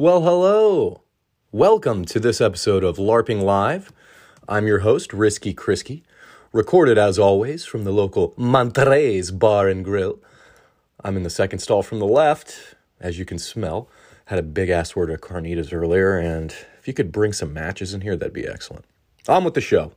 Well, hello. Welcome to this episode of LARPing Live. I'm your host, Risky Krisky, recorded as always from the local Monterey's Bar and Grill. I'm in the second stall from the left, as you can smell. Had a big ass order of carnitas earlier, and if you could bring some matches in here, that'd be excellent. On with the show.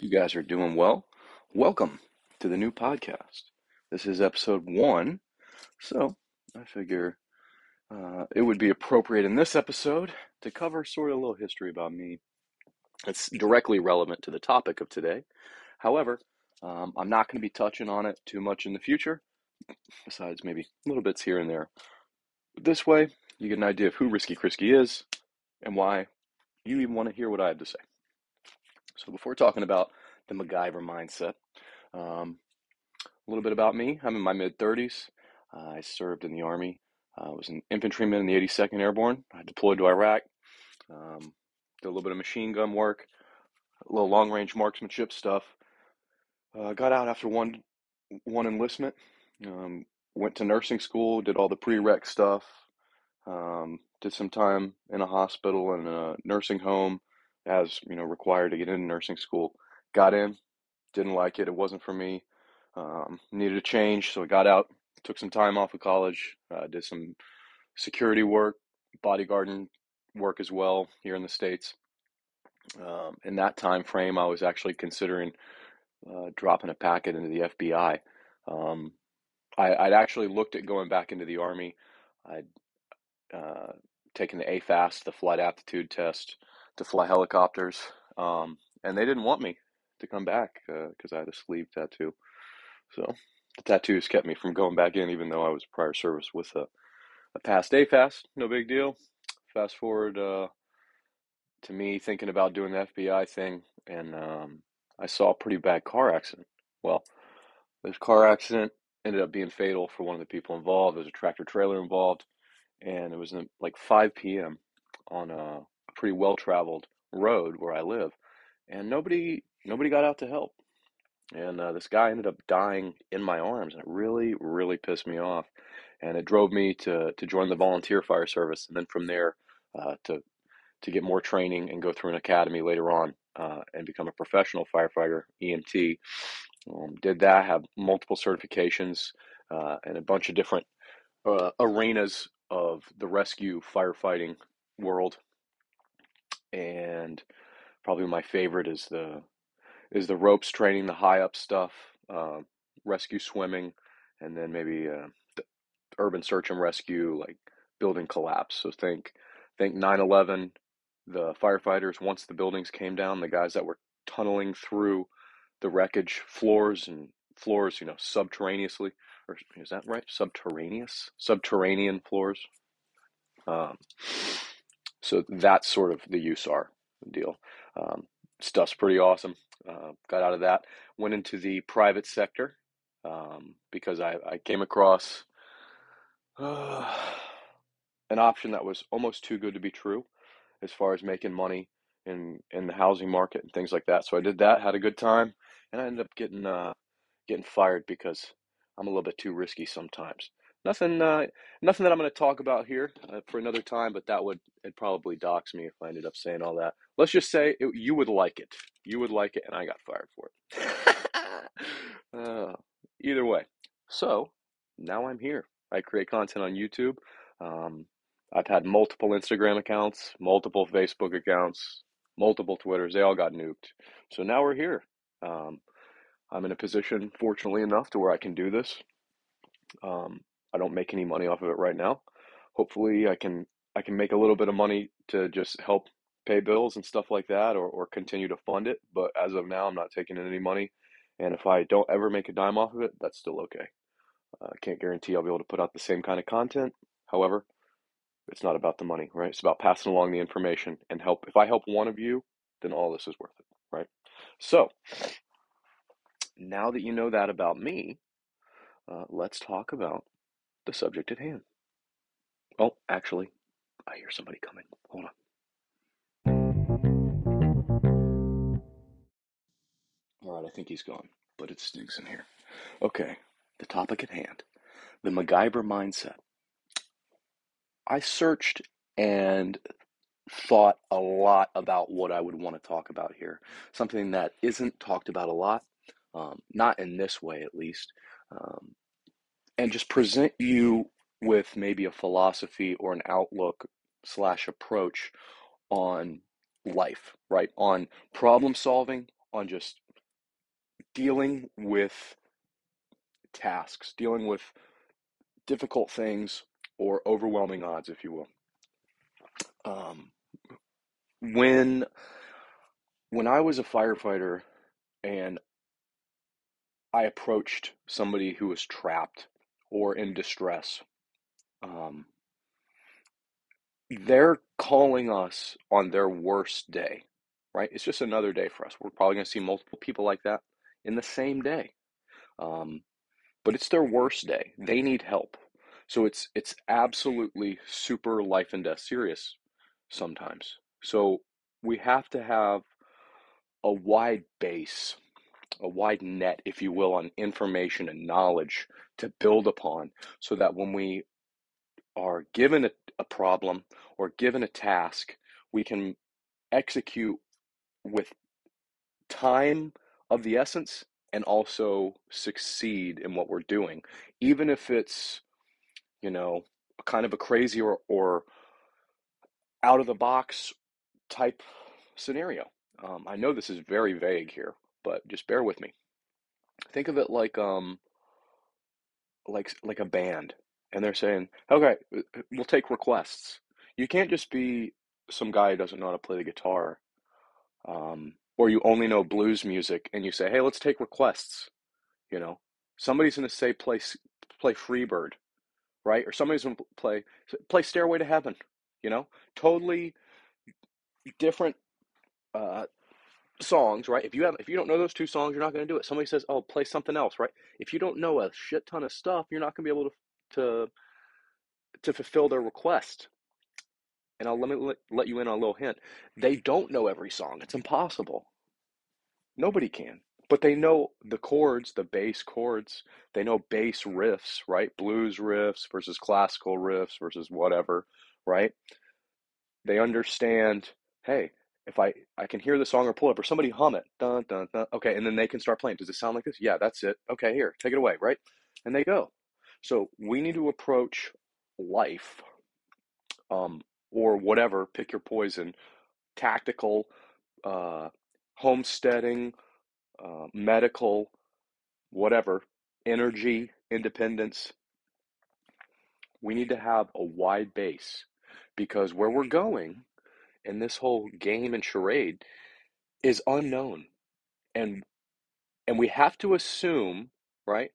Hope you guys are doing well. Welcome to the new podcast. This is episode one. So I figure uh, it would be appropriate in this episode to cover sort of a little history about me. It's directly relevant to the topic of today. However, um, I'm not going to be touching on it too much in the future, besides maybe little bits here and there. This way, you get an idea of who Risky Krisky is and why you even want to hear what I have to say. So, before talking about the MacGyver mindset, um, a little bit about me. I'm in my mid 30s. Uh, I served in the Army. I was an infantryman in the 82nd Airborne. I deployed to Iraq. Um, did a little bit of machine gun work, a little long range marksmanship stuff. Uh, got out after one one enlistment. Um, went to nursing school, did all the prereq stuff. Um, did some time in a hospital and a nursing home, as you know, required to get into nursing school. Got in, didn't like it. It wasn't for me. Um, needed a change, so I got out. Took some time off of college. Uh, did some security work, bodyguarding work as well here in the states. Um, in that time frame, I was actually considering uh, dropping a packet into the FBI. Um, I, would actually looked at going back into the Army. I'd uh, taken the AFAST, the flight aptitude test, to fly helicopters, um, and they didn't want me to come back because uh, I had a sleeve tattoo. So the tattoos kept me from going back in, even though I was prior service with a, a past AFAST. No big deal. Fast forward uh, to me thinking about doing the FBI thing, and um, I saw a pretty bad car accident. Well, this car accident ended up being fatal for one of the people involved. There was a tractor trailer involved, and it was like 5 p.m. on a pretty well traveled road where I live, and nobody nobody got out to help. And uh, this guy ended up dying in my arms, and it really, really pissed me off. And it drove me to to join the volunteer fire service, and then from there uh, to to get more training and go through an academy later on uh, and become a professional firefighter, EMT. Um, did that, have multiple certifications uh, and a bunch of different uh, arenas of the rescue firefighting world. And probably my favorite is the is the ropes training, the high up stuff, uh, rescue swimming, and then maybe uh, urban search and rescue, like building collapse. So think think 9/11, the firefighters once the buildings came down, the guys that were tunneling through the wreckage floors and floors, you know, subterraneously, or is that right? Subterraneous, subterranean floors. Um, so that's sort of the USAR deal. Um, stuff's pretty awesome. Uh, got out of that, went into the private sector um, because I, I, came across uh, an option that was almost too good to be true as far as making money in in the housing market and things like that. So I did that, had a good time, and I ended up getting uh, getting fired because I'm a little bit too risky sometimes. Nothing, uh, nothing that I'm going to talk about here uh, for another time, but that would it probably dox me if I ended up saying all that. Let's just say it, you would like it. You would like it, and I got fired for it. uh, either way, so now I'm here. I create content on YouTube. Um, I've had multiple Instagram accounts, multiple Facebook accounts, multiple Twitters. They all got nuked. So now we're here. Um, I'm in a position, fortunately enough, to where I can do this. Um, I don't make any money off of it right now. Hopefully, I can I can make a little bit of money to just help pay bills and stuff like that, or or continue to fund it. But as of now, I'm not taking in any money. And if I don't ever make a dime off of it, that's still okay. I uh, can't guarantee I'll be able to put out the same kind of content. However, it's not about the money, right? It's about passing along the information and help. If I help one of you, then all this is worth it, right? So, now that you know that about me, uh, let's talk about the subject at hand. Oh, actually, I hear somebody coming. Hold on. All right, I think he's gone, but it stinks in here. Okay, the topic at hand the MacGyver mindset. I searched and thought a lot about what I would want to talk about here. Something that isn't talked about a lot, um, not in this way at least, um, and just present you with maybe a philosophy or an outlook slash approach on life, right? On problem solving, on just dealing with tasks, dealing with difficult things or overwhelming odds, if you will. Um, when when I was a firefighter and I approached somebody who was trapped or in distress, um, they're calling us on their worst day, right? It's just another day for us. We're probably going to see multiple people like that in the same day. Um, but it's their worst day. They need help. So it's it's absolutely super life and death serious sometimes. So we have to have a wide base, a wide net, if you will, on information and knowledge to build upon so that when we are given a, a problem or given a task, we can execute with time of the essence and also succeed in what we're doing, even if it's, you know, kind of a crazy or, or out of the box type scenario. Um, I know this is very vague here, but just bear with me. Think of it like um, like like a band, and they're saying, "Okay, we'll take requests." You can't just be some guy who doesn't know how to play the guitar, um, or you only know blues music, and you say, "Hey, let's take requests." You know, somebody's going to say, "Play play Freebird," right? Or somebody's going to play play Stairway to Heaven. You know, totally different uh, songs, right? If you have if you don't know those two songs, you're not going to do it. Somebody says, "Oh, play something else," right? If you don't know a shit ton of stuff, you're not going to be able to to to fulfill their request. And I'll let me let, let you in on a little hint. They don't know every song. It's impossible. Nobody can. But they know the chords, the bass chords. They know bass riffs, right? Blues riffs versus classical riffs versus whatever, right? They understand, hey, if I I can hear the song or pull up or somebody hum it, dun dun dun. Okay, and then they can start playing. Does it sound like this? Yeah, that's it. Okay, here, take it away, right? And they go. So we need to approach life, um, or whatever. Pick your poison. Tactical, uh, homesteading, uh, medical, whatever. Energy, independence. We need to have a wide base because where we're going in this whole game and charade is unknown and and we have to assume right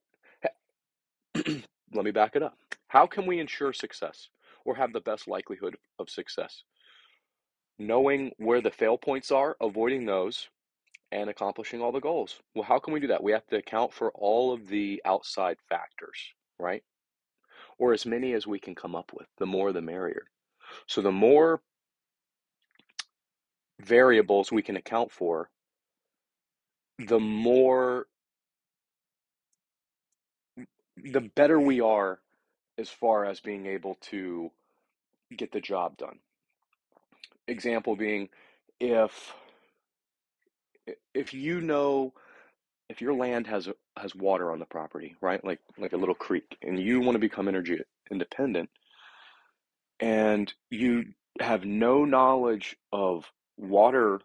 let me back it up. How can we ensure success or have the best likelihood of success? Knowing where the fail points are avoiding those and accomplishing all the goals. Well how can we do that? We have to account for all of the outside factors right? Or as many as we can come up with the more the merrier. So the more variables we can account for, the more the better we are as far as being able to get the job done. Example being if if you know if your land has has water on the property, right? Like like a little creek and you want to become energy independent and you have no knowledge of water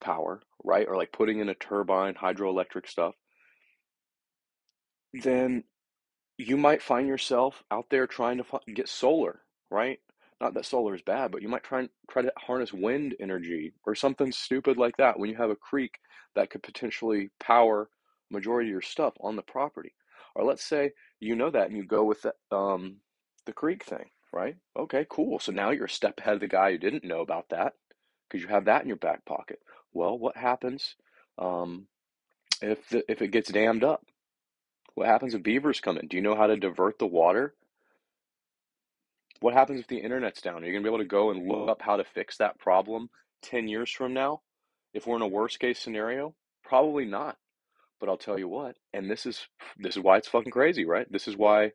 power, right? Or like putting in a turbine, hydroelectric stuff, then you might find yourself out there trying to get solar, right? Not that solar is bad, but you might try and try to harness wind energy or something stupid like that when you have a creek that could potentially power majority of your stuff on the property. Or let's say you know that and you go with the, um, the creek thing, right? Okay, cool. So now you're a step ahead of the guy who didn't know about that because you have that in your back pocket. Well, what happens um, if the, if it gets dammed up? What happens if beavers come in? Do you know how to divert the water? What happens if the internet's down? Are you going to be able to go and look up how to fix that problem 10 years from now? If we're in a worst case scenario? Probably not. But I'll tell you what, and this is this is why it's fucking crazy, right? This is why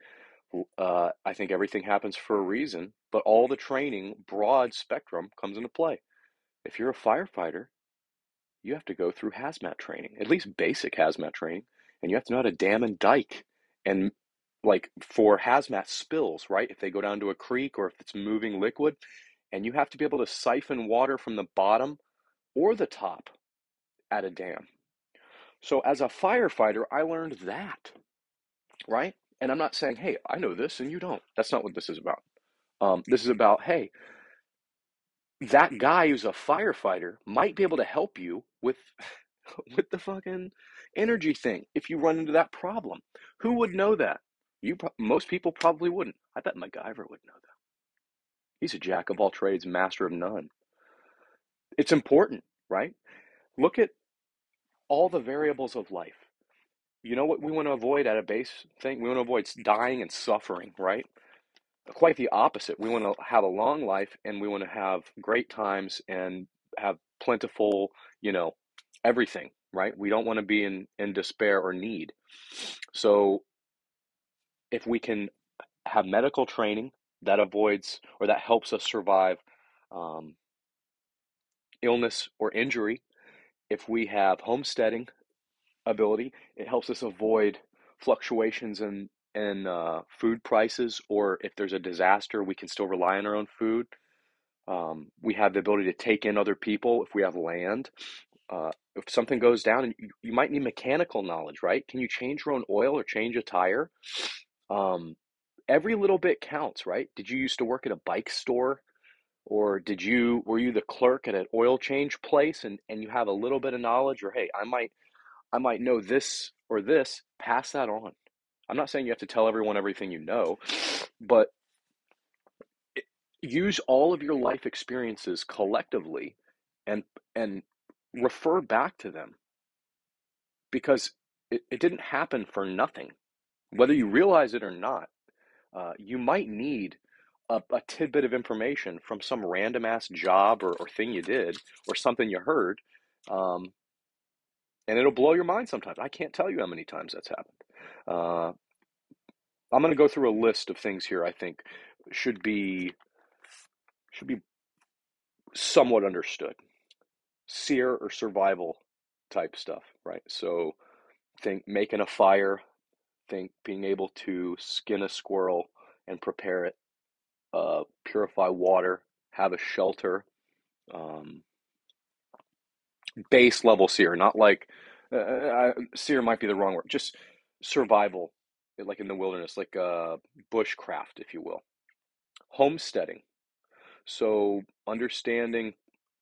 uh, I think everything happens for a reason. But all the training, broad spectrum, comes into play. If you're a firefighter, you have to go through hazmat training, at least basic hazmat training, and you have to know how to dam and dike and like for hazmat spills, right? If they go down to a creek or if it's moving liquid, and you have to be able to siphon water from the bottom or the top at a dam. So as a firefighter, I learned that, right? And I'm not saying, hey, I know this and you don't. That's not what this is about. Um, this is about, hey, that guy who's a firefighter might be able to help you with with the fucking energy thing if you run into that problem. Who would know that? You most people probably wouldn't. I bet MacGyver would know that. He's a jack of all trades, master of none. It's important, right? Look at all the variables of life. You know what we want to avoid at a base thing? We want to avoid dying and suffering, right? Quite the opposite. We want to have a long life and we want to have great times and have plentiful, you know, everything, right? We don't want to be in, in despair or need. So if we can have medical training that avoids or that helps us survive um, illness or injury, if we have homesteading ability, it helps us avoid fluctuations in in uh, food prices, or if there's a disaster, we can still rely on our own food. Um, we have the ability to take in other people if we have land. Uh, if something goes down, and you, you, might need mechanical knowledge, right? Can you change your own oil or change a tire? Um, every little bit counts, right? Did you used to work at a bike store? Or did you were you the clerk at an oil change place and, and you have a little bit of knowledge or hey, I might I might know this or this, pass that on I'm not saying you have to tell everyone everything you know, but use all of your life experiences collectively and and refer back to them because it, it didn't happen for nothing. Whether you realize it or not uh, you might need a, a, tidbit of information from some random ass job or, or thing you did or something you heard um, and it'll blow your mind sometimes. I can't tell you how many times that's happened uh, I'm going to go through a list of things here I think should be should be somewhat understood. SERE or survival type stuff, right? So think making a fire, think being able to skin a squirrel and prepare it, uh, purify water, have a shelter, um, base level SERE, not like uh, uh SERE might be the wrong word, just survival like in the wilderness, like uh, bushcraft, if you will. Homesteading. So understanding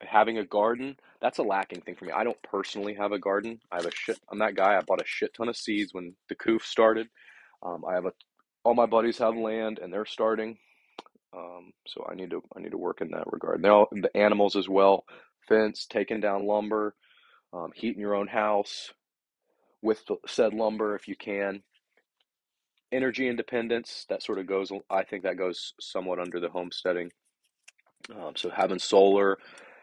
having a garden, that's a lacking thing for me. I don't personally have a garden. I have a shit. I'm that guy. I bought a shit ton of seeds when the coof started. Um, I have a. All my buddies have land and they're starting. Um, so I need to I need to work in that regard. Now the animals as well. Fence, taking down lumber, um, heating your own house with the said lumber if you can. Energy independence that sort of goes i think that goes somewhat under the homesteading. Um, so having solar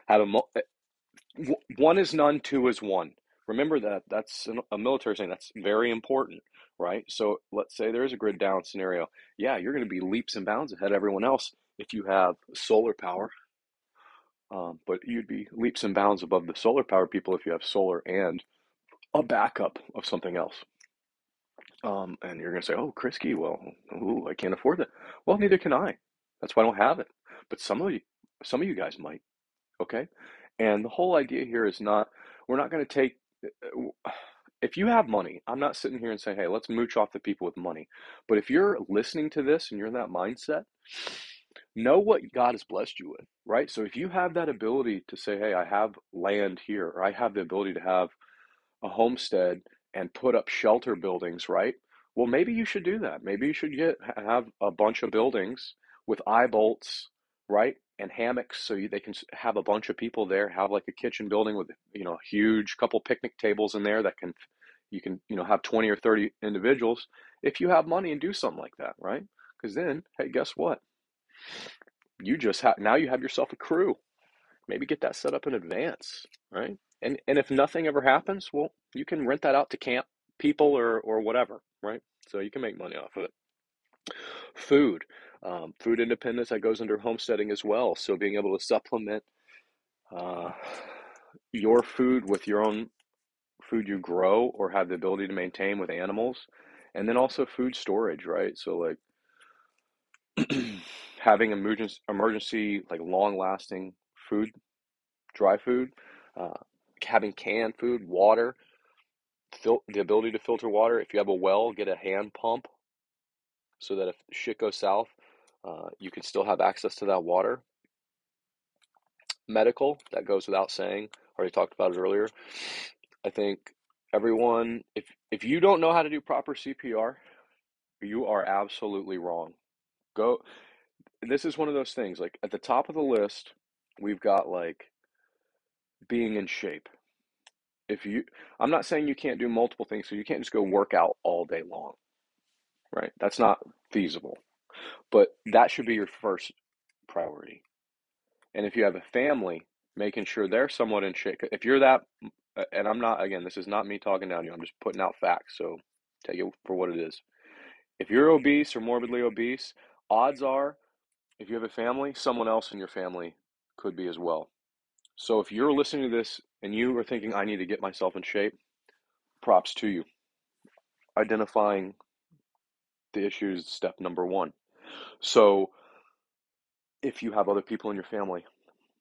having eh, one is none two is one. Remember that that's a military thing that's very important right? So let's say there is a grid down scenario. Yeah you're going to be leaps and bounds ahead of everyone else if you have solar power. Um, but you'd be leaps and bounds above the solar power people if you have solar and a backup of something else um, and you're going to say, oh, Krisky, well, ooh, I can't afford that. Well, neither can I. That's why I don't have it. But some of you, some of you guys might. Okay. And the whole idea here is not, we're not going to take, uh, if you have money, I'm not sitting here and saying, hey, let's mooch off the people with money. But if you're listening to this and you're in that mindset, know what God has blessed you with, right? So if you have that ability to say, hey, I have land here, or I have the ability to have a homestead and put up shelter buildings, right? Well, maybe you should do that. Maybe you should get have a bunch of buildings with eye bolts, right, and hammocks, so you, they can have a bunch of people there. Have like a kitchen building with you know huge couple picnic tables in there that can you can you know have twenty or thirty individuals if you have money and do something like that, right? Because then, hey, guess what? You just have now you have yourself a crew maybe get that set up in advance, right? And and if nothing ever happens, well, you can rent that out to camp people or or whatever, right? So you can make money off of it. Food, um, food independence that goes under homesteading as well. So being able to supplement uh, your food with your own food you grow or have the ability to maintain with animals, and then also food storage, right? So like having emergency emergency like long lasting food, dry food, uh, having canned food, water, fil- the ability to filter water. If you have a well, get a hand pump so that if shit goes south, uh, you can still have access to that water. Medical, that goes without saying. Already talked about it earlier. I think everyone, if if you don't know how to do proper CPR, you are absolutely wrong. Go. This is one of those things. Like at the top of the list, we've got like being in shape. If you, I'm not saying you can't do multiple things, so you can't just go work out all day long, right? That's not feasible. But that should be your first priority. And if you have a family, making sure they're somewhat in shape. If you're that, uh, and I'm not, again, this is not me talking down to you, I'm just putting out facts. So take it for what it is. If you're obese or morbidly obese, odds are, if you have a family, someone else in your family could be as well. So if you're listening to this and you are thinking, I need to get myself in shape, props to you. Identifying the issues, step number one. So if you have other people in your family,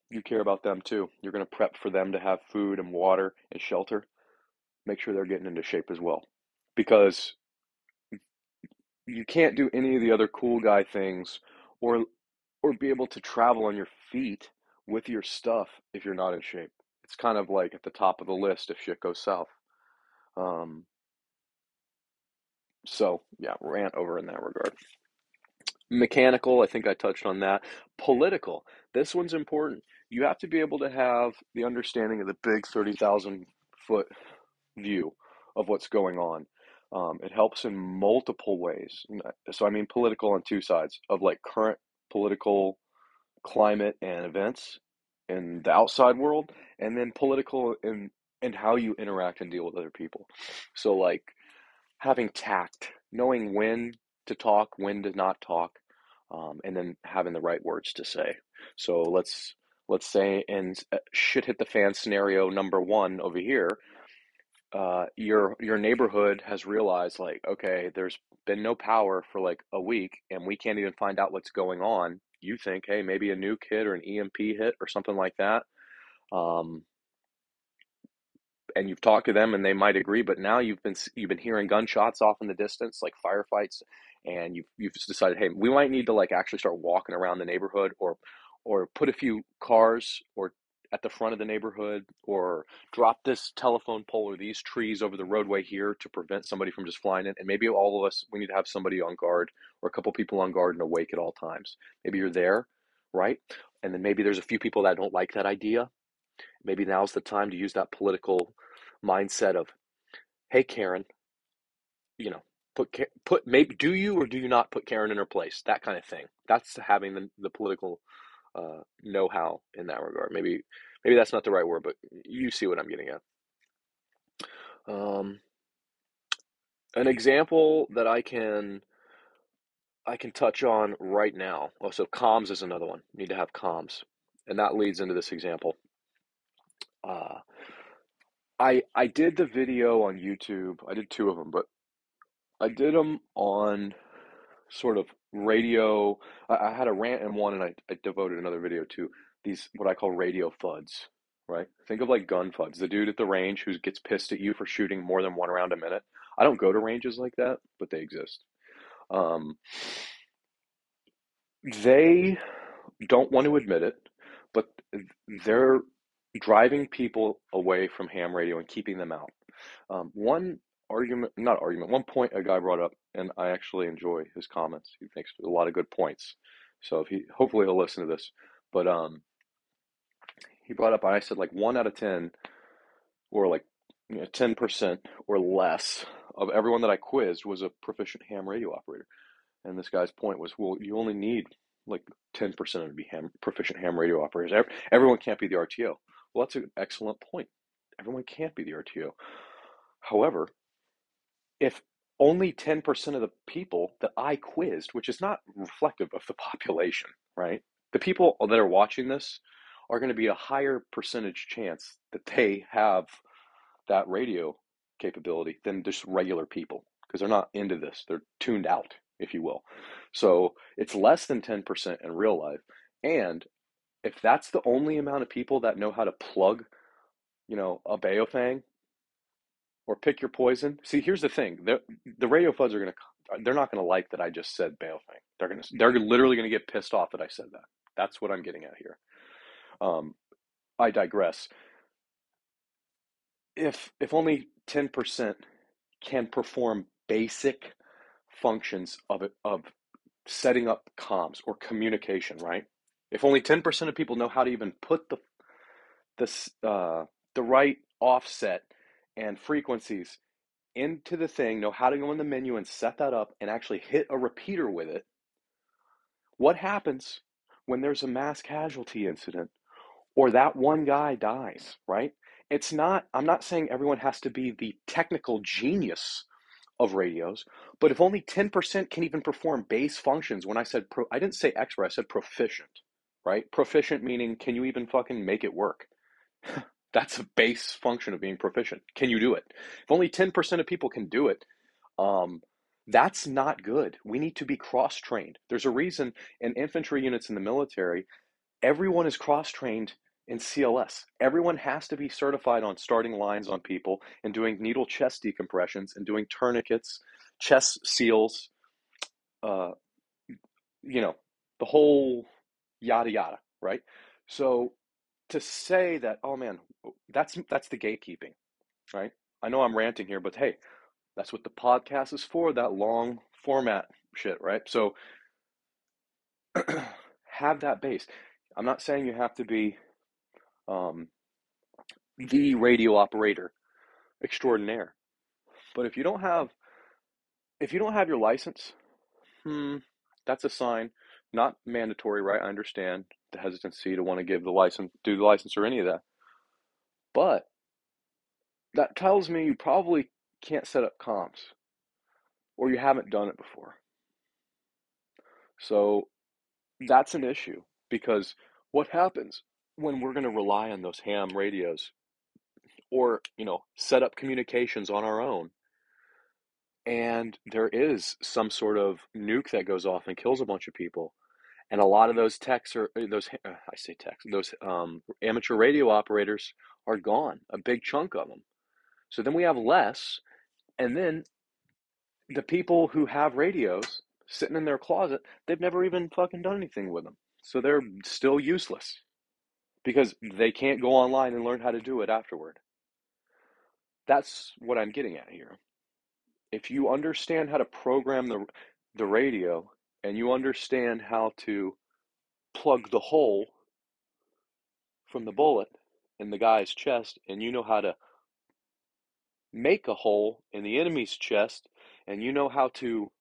you care about them too. You're going to prep for them to have food and water and shelter. Make sure they're getting into shape as well. Because you can't do any of the other cool guy things or or be able to travel on your feet with your stuff if you're not in shape. It's kind of like at the top of the list if shit goes south. Um, so yeah, rant over in that regard. Mechanical, I think I touched on that. Political, this one's important. You have to be able to have the understanding of the big 30,000 foot view of what's going on. Um, it helps in multiple ways. So, I mean, political on two sides of like current political climate and events in the outside world, and then political in and how you interact and deal with other people. So, like having tact, knowing when to talk, when to not talk, um, and then having the right words to say. So let's let's say in uh, shit hit the fan scenario number one over here, uh, your your neighborhood has realized like, okay, there's been no power for like a week, and we can't even find out what's going on. You think, hey, maybe a nuke hit or an EMP hit or something like that. Um, and you've talked to them and they might agree but now you've been you've been hearing gunshots off in the distance like firefights and you've you've decided hey we might need to like actually start walking around the neighborhood or or put a few cars or at the front of the neighborhood or drop this telephone pole or these trees over the roadway here to prevent somebody from just flying in and maybe all of us we need to have somebody on guard or a couple people on guard and awake at all times. Maybe you're there right? And then maybe there's a few people that don't like that idea. Maybe now's the time to use that political mindset of hey karen you know put put maybe do you or do you not put karen in her place? That kind of thing. That's having the, the political uh, know-how in that regard. Maybe maybe that's not the right word, but you see what I'm getting at. Um, an example that I can I can touch on right now. Oh, so comms is another one. You need to have comms, and that leads into this example. Uh, I I did the video on YouTube. I did two of them, but I did them on sort of radio. I, I had a rant in one, and I, I devoted another video to these what I call radio fuds. Right? Think of like gun fuds. The dude at the range who gets pissed at you for shooting more than one round a minute. I don't go to ranges like that, but they exist. Um, they don't want to admit it, but they're driving people away from ham radio and keeping them out. Um, one argument, not argument, one point a guy brought up, and I actually enjoy his comments. He makes a lot of good points. So if he, hopefully he'll listen to this. But um, he brought up, I said like one out of ten, or like ten percent or less of everyone that I quizzed was a proficient ham radio operator. And this guy's point was, well, you only need like 10% would be ham, proficient ham radio operators. Everyone can't be the RTO. Well, that's an excellent point. Everyone can't be the RTO. However, if only 10% of the people that I quizzed, which is not reflective of the population, right? The people that are watching this are going to be a higher percentage chance that they have that radio capability than just regular people because they're not into this. They're tuned out, if you will. So it's less than 10% in real life. And if that's the only amount of people that know how to plug, you know, a Baofeng or pick your poison. See, here's the thing: the the radio fuds are gonna they're not gonna like that I just said Baofeng. They're gonna they're literally gonna get pissed off that I said that. That's what I'm getting at here. Um, I digress. If if only ten percent can perform basic functions of of setting up comms or communication, right? If only ten percent of people know how to even put the the uh, the right offset and frequencies into the thing, know how to go in the menu and set that up and actually hit a repeater with it, what happens when there's a mass casualty incident or that one guy dies, right? It's not, I'm not saying everyone has to be the technical genius of radios, but if only 10% can even perform base functions, when I said pro, I didn't say expert, I said proficient, right? Proficient meaning can you even fucking make it work? That's a base function of being proficient. Can you do it? If only 10% of people can do it, um, that's not good. We need to be cross trained. There's a reason in infantry units in the military, everyone is cross trained in CLS. Everyone has to be certified on starting lines on people and doing needle chest decompressions and doing tourniquets, chest seals, uh, you know, the whole yada yada, right? So to say that, oh man, that's that's the gatekeeping, right? I know I'm ranting here, but hey, that's what the podcast is for, that long format shit, right? So have that base. I'm not saying you have to be um, the radio operator extraordinaire, but if you don't have if you don't have your license, hmm, that's a sign. Not mandatory, right? I understand the hesitancy to want to give the license, do the license or any of that. But that tells me you probably can't set up comms or you haven't done it before. So that's an issue because what happens when we're going to rely on those ham radios or, you know, set up communications on our own and there is some sort of nuke that goes off and kills a bunch of people and a lot of those techs are uh, those uh, I say techs those um, amateur radio operators are gone a big chunk of them so then we have less and then the people who have radios sitting in their closet they've never even fucking done anything with them so they're still useless because they can't go online and learn how to do it afterward. That's what i'm getting at here. If you understand how to program the the radio and you understand how to plug the hole from the bullet in the guy's chest, and you know how to make a hole in the enemy's chest, and you know how to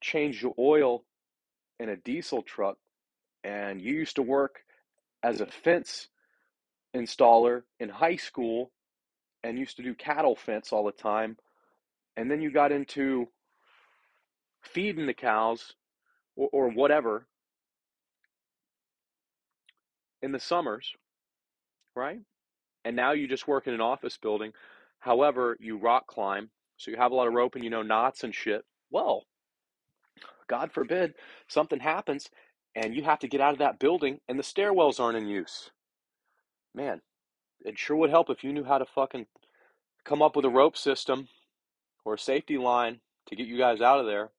change the oil in a diesel truck, and you used to work as a fence installer in high school and used to do cattle fence all the time, and then you got into feeding the cows or, or whatever in the summers, right? And now you just work in an office building. However, you rock climb, so you have a lot of rope and you know knots and shit. Well, God forbid something happens and you have to get out of that building and the stairwells aren't in use. Man, it sure would help if you knew how to fucking come up with a rope system or a safety line to get you guys out of there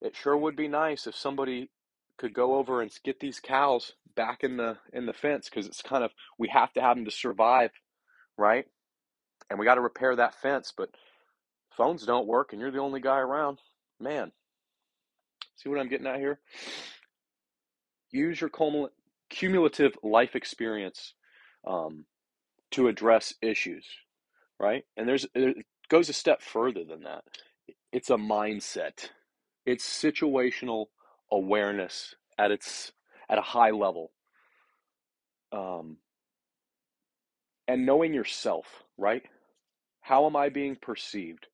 it sure would be nice if somebody could go over and get these cows back in the in the fence because it's kind of we have to have them to survive, right? And we got to repair that fence, but phones don't work and you're the only guy around. Man, see what I'm getting at here? Use your cumulative life experience um, to address issues, right? And there's it goes a step further than that. It's a mindset it's situational awareness at its at a high level. Um, and knowing yourself, right? How am I being perceived?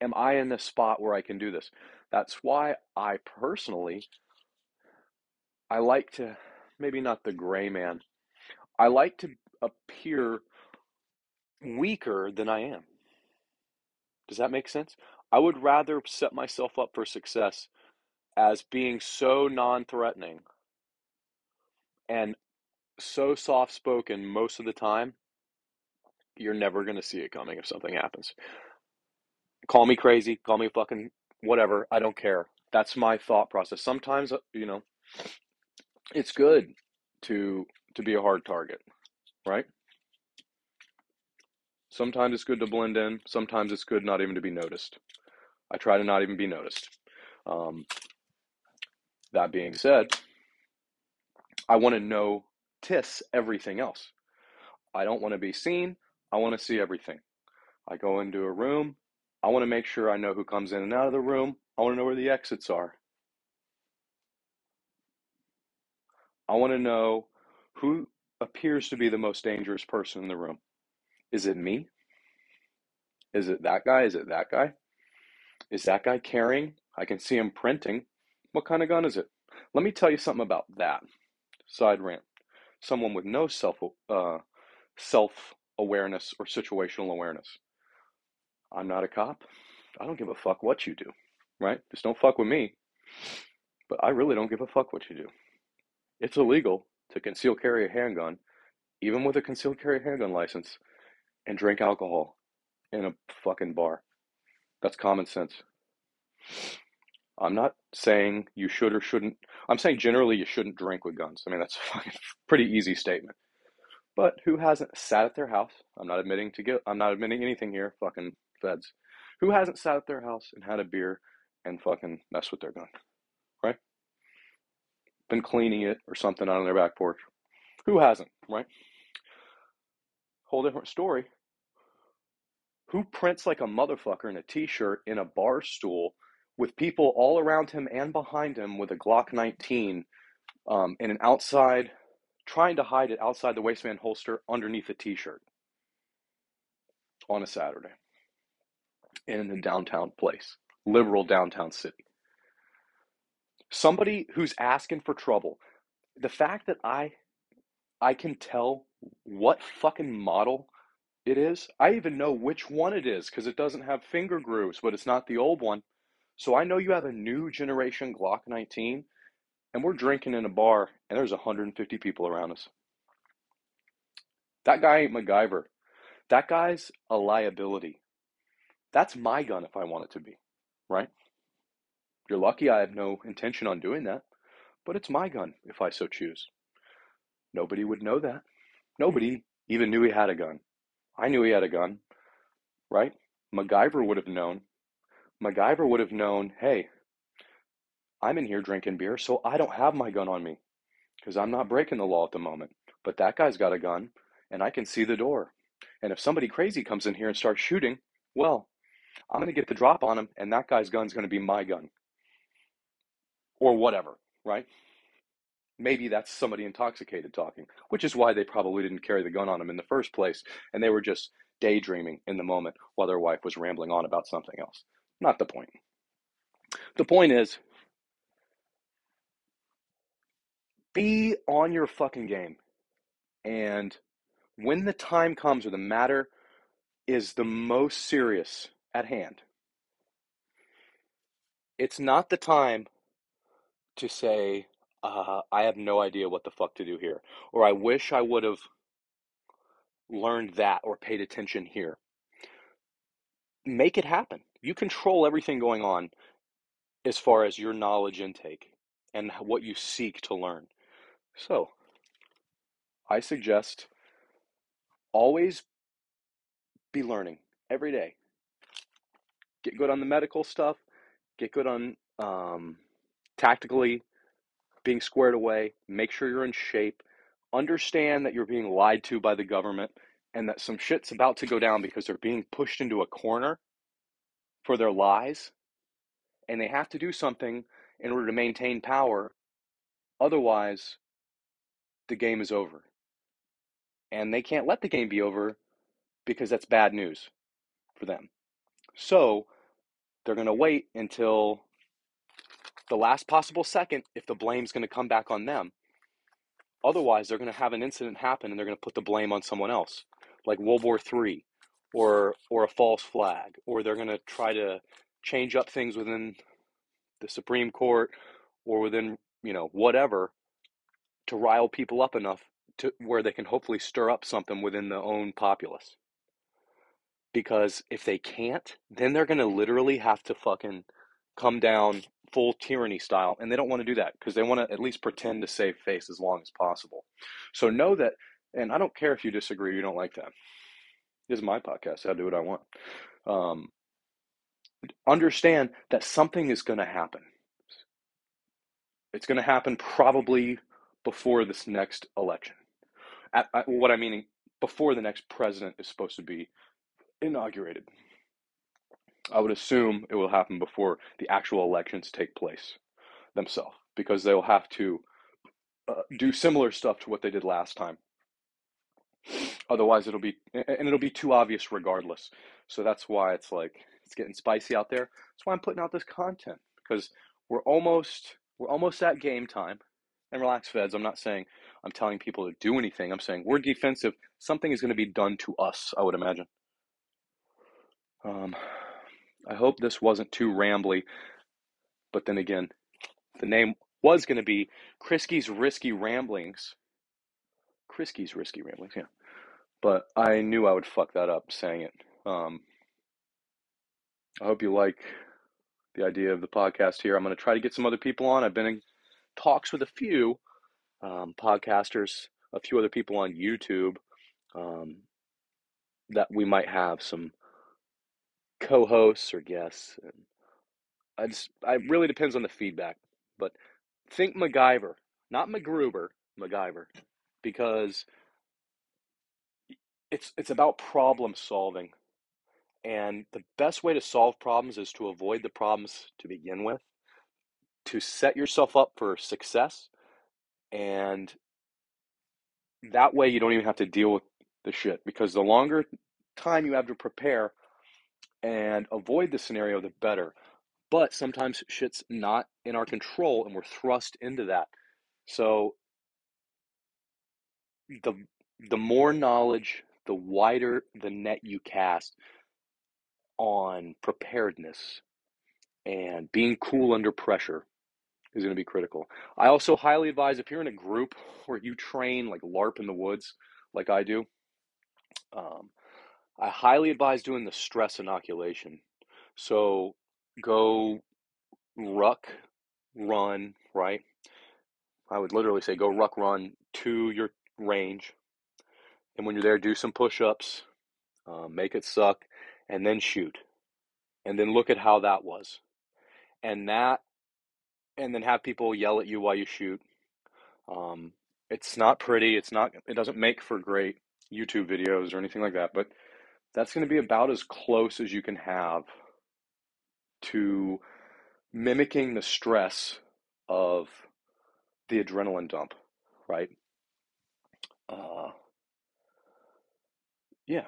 Am I in the spot where I can do this? That's why I personally I like to maybe not the gray man. I like to appear weaker than I am. Does that make sense? I would rather set myself up for success as being so non threatening and so soft spoken most of the time, you're never going to see it coming if something happens. Call me crazy, call me fucking whatever, I don't care. That's my thought process. Sometimes, uh, you know, it's good to to be a hard target, right? Sometimes it's good to blend in. Sometimes it's good not even to be noticed. I try to not even be noticed. Um, that being said, I want to know notice everything else. I don't want to be seen. I want to see everything. I go into a room. I want to make sure I know who comes in and out of the room. I want to know where the exits are. I want to know who appears to be the most dangerous person in the room. Is it me? Is it that guy? Is it that guy? Is that guy carrying? I can see him printing. What kind of gun is it? Let me tell you something about that. Side rant. Someone with no self uh, self awareness or situational awareness. I'm not a cop. I don't give a fuck what you do, right? Just don't fuck with me. But I really don't give a fuck what you do. It's illegal to conceal carry a handgun, even with a concealed carry handgun license, and drink alcohol in a fucking bar. That's common sense. I'm not saying you should or shouldn't. I'm saying generally you shouldn't drink with guns. I mean, that's a fucking pretty easy statement. But who hasn't sat at their house? I'm not admitting to get. I'm not admitting anything here. Fucking feds. Who hasn't sat at their house and had a beer and fucking messed with their gun, right? Been cleaning it or something out on their back porch. Who hasn't, right? Whole different story. Who prints like a motherfucker in a t-shirt in a bar stool with people all around him and behind him with a Glock 19 um, in an outside, trying to hide it outside the waistband holster underneath a t-shirt on a Saturday in a downtown place, liberal downtown city. Somebody who's asking for trouble. The fact that I I can tell what fucking model it is. I even know which one it is because it doesn't have finger grooves, but it's not the old one. So I know you have a new generation Glock 19, and we're drinking in a bar, and there's 150 people around us. That guy ain't MacGyver. That guy's a liability. That's my gun if I want it to be, right? You're lucky I have no intention on doing that, but it's my gun if I so choose. Nobody would know that. Nobody even knew he had a gun. I knew he had a gun, right? MacGyver would have known. MacGyver would have known, hey, I'm in here drinking beer, so I don't have my gun on me because I'm not breaking the law at the moment. But that guy's got a gun and I can see the door. And if somebody crazy comes in here and starts shooting, well, I'm going to get the drop on him and that guy's gun's going to be my gun. Or whatever, right? Maybe that's somebody intoxicated talking, which is why they probably didn't carry the gun on them in the first place, and they were just daydreaming in the moment while their wife was rambling on about something else. Not the point. The point is be on your fucking game. And when the time comes or the matter is the most serious at hand, it's not the time to say, uh, I have no idea what the fuck to do here. Or I wish I would have learned that or paid attention here. Make it happen. You control everything going on as far as your knowledge intake and what you seek to learn. So, I suggest always be learning every day. Get good on the medical stuff, get good on um, tactically being squared away, make sure you're in shape, understand that you're being lied to by the government and that some shit's about to go down because they're being pushed into a corner for their lies and they have to do something in order to maintain power. Otherwise, the game is over. And they can't let the game be over because that's bad news for them. So they're going to wait until the last possible second if the blame's going to come back on them. Otherwise, they're going to have an incident happen and they're going to put the blame on someone else, like World War III or or a false flag, or they're going to try to change up things within the Supreme Court or within, you know, whatever to rile people up enough to where they can hopefully stir up something within the own populace. Because if they can't, then they're going to literally have to fucking come down full tyranny style. And they don't want to do that because they want to at least pretend to save face as long as possible. So know that, and I don't care if you disagree, you don't like that. This is my podcast. I'll do what I want. Um, understand that something is going to happen. It's going to happen probably before this next election. At, at, what I mean, before the next president is supposed to be inaugurated. I would assume it will happen before the actual elections take place themselves because they'll have to uh, do similar stuff to what they did last time. Otherwise, it'll be and it'll be too obvious regardless. So that's why it's like it's getting spicy out there. That's why I'm putting out this content because we're almost we're almost at game time. And relax, feds. I'm not saying I'm telling people to do anything. I'm saying we're defensive. Something is going to be done to us. I would imagine. Um, I hope this wasn't too rambly, but then again, the name was going to be Krisky's Risky Ramblings. Krisky's Risky Ramblings, yeah. But I knew I would fuck that up saying it. Um, I hope you like the idea of the podcast here. I'm going to try to get some other people on. I've been in talks with a few um, podcasters, a few other people on YouTube um, that we might have some co-hosts or guests. And I mm. just, I really depends on the feedback. But think MacGyver, not MacGruber, MacGyver, because it's it's about problem solving. And the best way to solve problems is to avoid the problems to begin with, to set yourself up for success, and that way you don't even have to deal with the shit because the longer time you have to prepare and avoid the scenario, the better. But sometimes shit's not in our control and we're thrust into that. So the the more knowledge, the wider the net you cast on preparedness and being cool under pressure is going to be critical. I also highly advise if you're in a group where you train like LARP in the woods, like I do, um, I highly advise doing the stress inoculation. So go ruck, run, right? I would literally say go ruck, run to your range. And when you're there, do some push ups, uh, make it suck, and then shoot. And then look at how that was. And that, and then have people yell at you while you shoot. Um, it's not pretty. It's not, it doesn't make for great YouTube videos or anything like that. But that's going to be about as close as you can have to mimicking the stress of the adrenaline dump, right? Uh, yeah.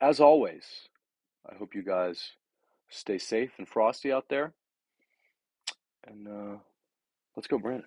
As always, I hope you guys stay safe and frosty out there. And uh, let's go, Brandon.